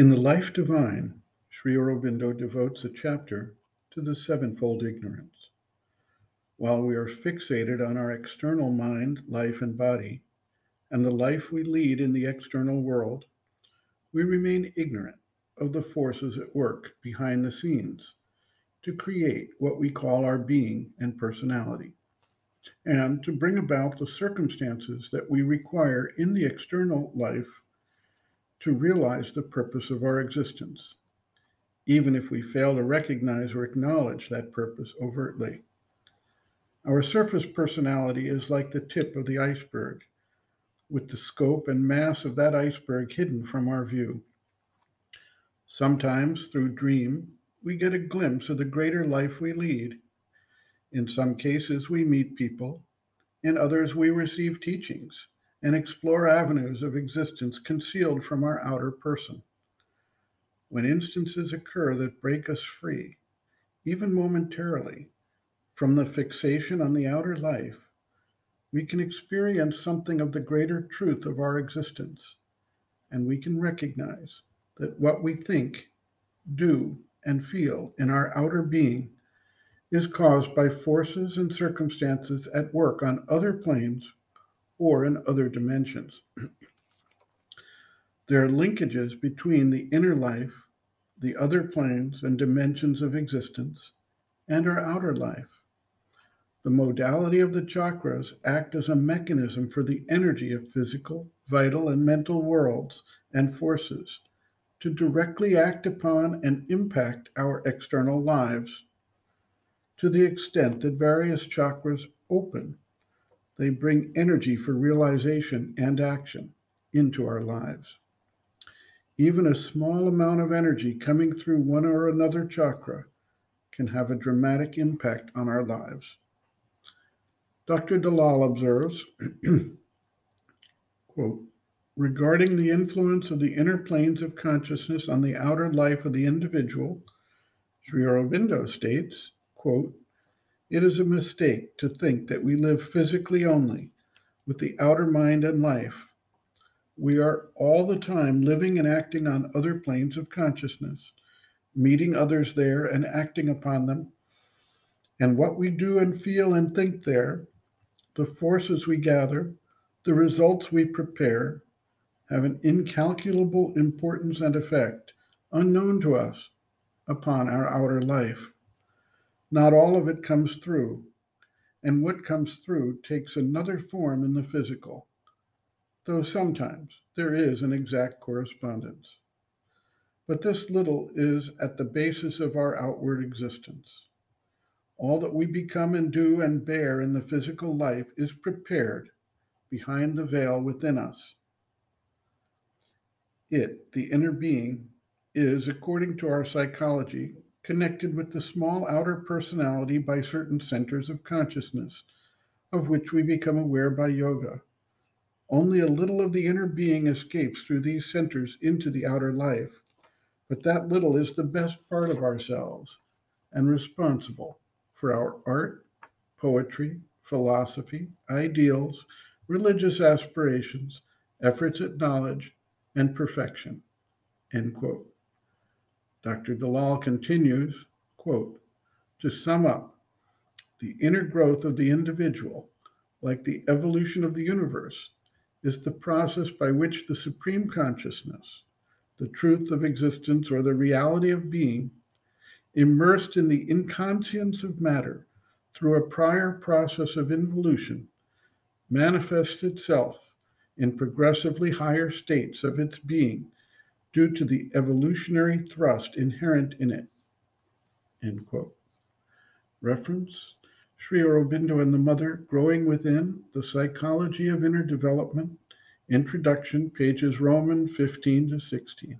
In The Life Divine, Sri Aurobindo devotes a chapter to the sevenfold ignorance. While we are fixated on our external mind, life, and body, and the life we lead in the external world, we remain ignorant of the forces at work behind the scenes to create what we call our being and personality, and to bring about the circumstances that we require in the external life to realize the purpose of our existence, even if we fail to recognize or acknowledge that purpose overtly. Our surface personality is like the tip of the iceberg, with the scope and mass of that iceberg hidden from our view. Sometimes, through dream, we get a glimpse of the greater life we lead. In some cases, we meet people. In others, we receive teachings and explore avenues of existence concealed from our outer person. When instances occur that break us free, even momentarily, from the fixation on the outer life, we can experience something of the greater truth of our existence, and we can recognize that what we think, do, and feel in our outer being is caused by forces and circumstances at work on other planes or in other dimensions. there are linkages between the inner life, the other planes and dimensions of existence, and our outer life. The modality of the chakras act as a mechanism for the energy of physical, vital, and mental worlds and forces to directly act upon and impact our external lives. To the extent that various chakras open they bring energy for realization and action into our lives. Even a small amount of energy coming through one or another chakra can have a dramatic impact on our lives. Dr. Dalal observes, quote, regarding the influence of the inner planes of consciousness on the outer life of the individual, Sri Aurobindo states, quote, it is a mistake to think that we live physically only, with the outer mind and life. We are all the time living and acting on other planes of consciousness, meeting others there and acting upon them. And what we do and feel and think there, the forces we gather, the results we prepare, have an incalculable importance and effect, unknown to us, upon our outer life. Not all of it comes through, and what comes through takes another form in the physical, though sometimes there is an exact correspondence. But this little is at the basis of our outward existence. All that we become and do and bear in the physical life is prepared behind the veil within us. It, the inner being, is, according to our psychology, connected with the small outer personality by certain centers of consciousness, of which we become aware by yoga. Only a little of the inner being escapes through these centers into the outer life, but that little is the best part of ourselves and responsible for our art, poetry, philosophy, ideals, religious aspirations, efforts at knowledge, and perfection. End quote. Dr. Dalal continues, quote, to sum up, the inner growth of the individual, like the evolution of the universe, is the process by which the supreme consciousness, the truth of existence or the reality of being, immersed in the inconscience of matter through a prior process of involution, manifests itself in progressively higher states of its being due to the evolutionary thrust inherent in it. End quote. Reference Sri Aurobindo and the Mother, Growing Within, The Psychology of Inner Development, Introduction, pages Roman 15 to 16.